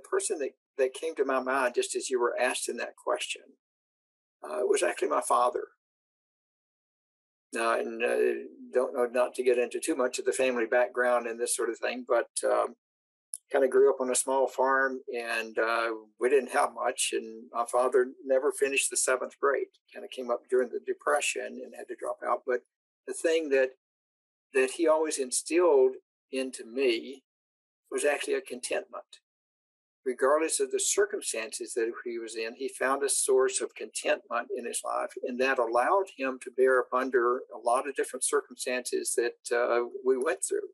the person that, that came to my mind just as you were asking that question uh, was actually my father. Uh, and uh, don't know not to get into too much of the family background and this sort of thing, but um, kind of grew up on a small farm and uh, we didn't have much. And my father never finished the seventh grade. Kind of came up during the depression and had to drop out. But the thing that that he always instilled into me was actually a contentment regardless of the circumstances that he was in, he found a source of contentment in his life, and that allowed him to bear up under a lot of different circumstances that uh, we went through.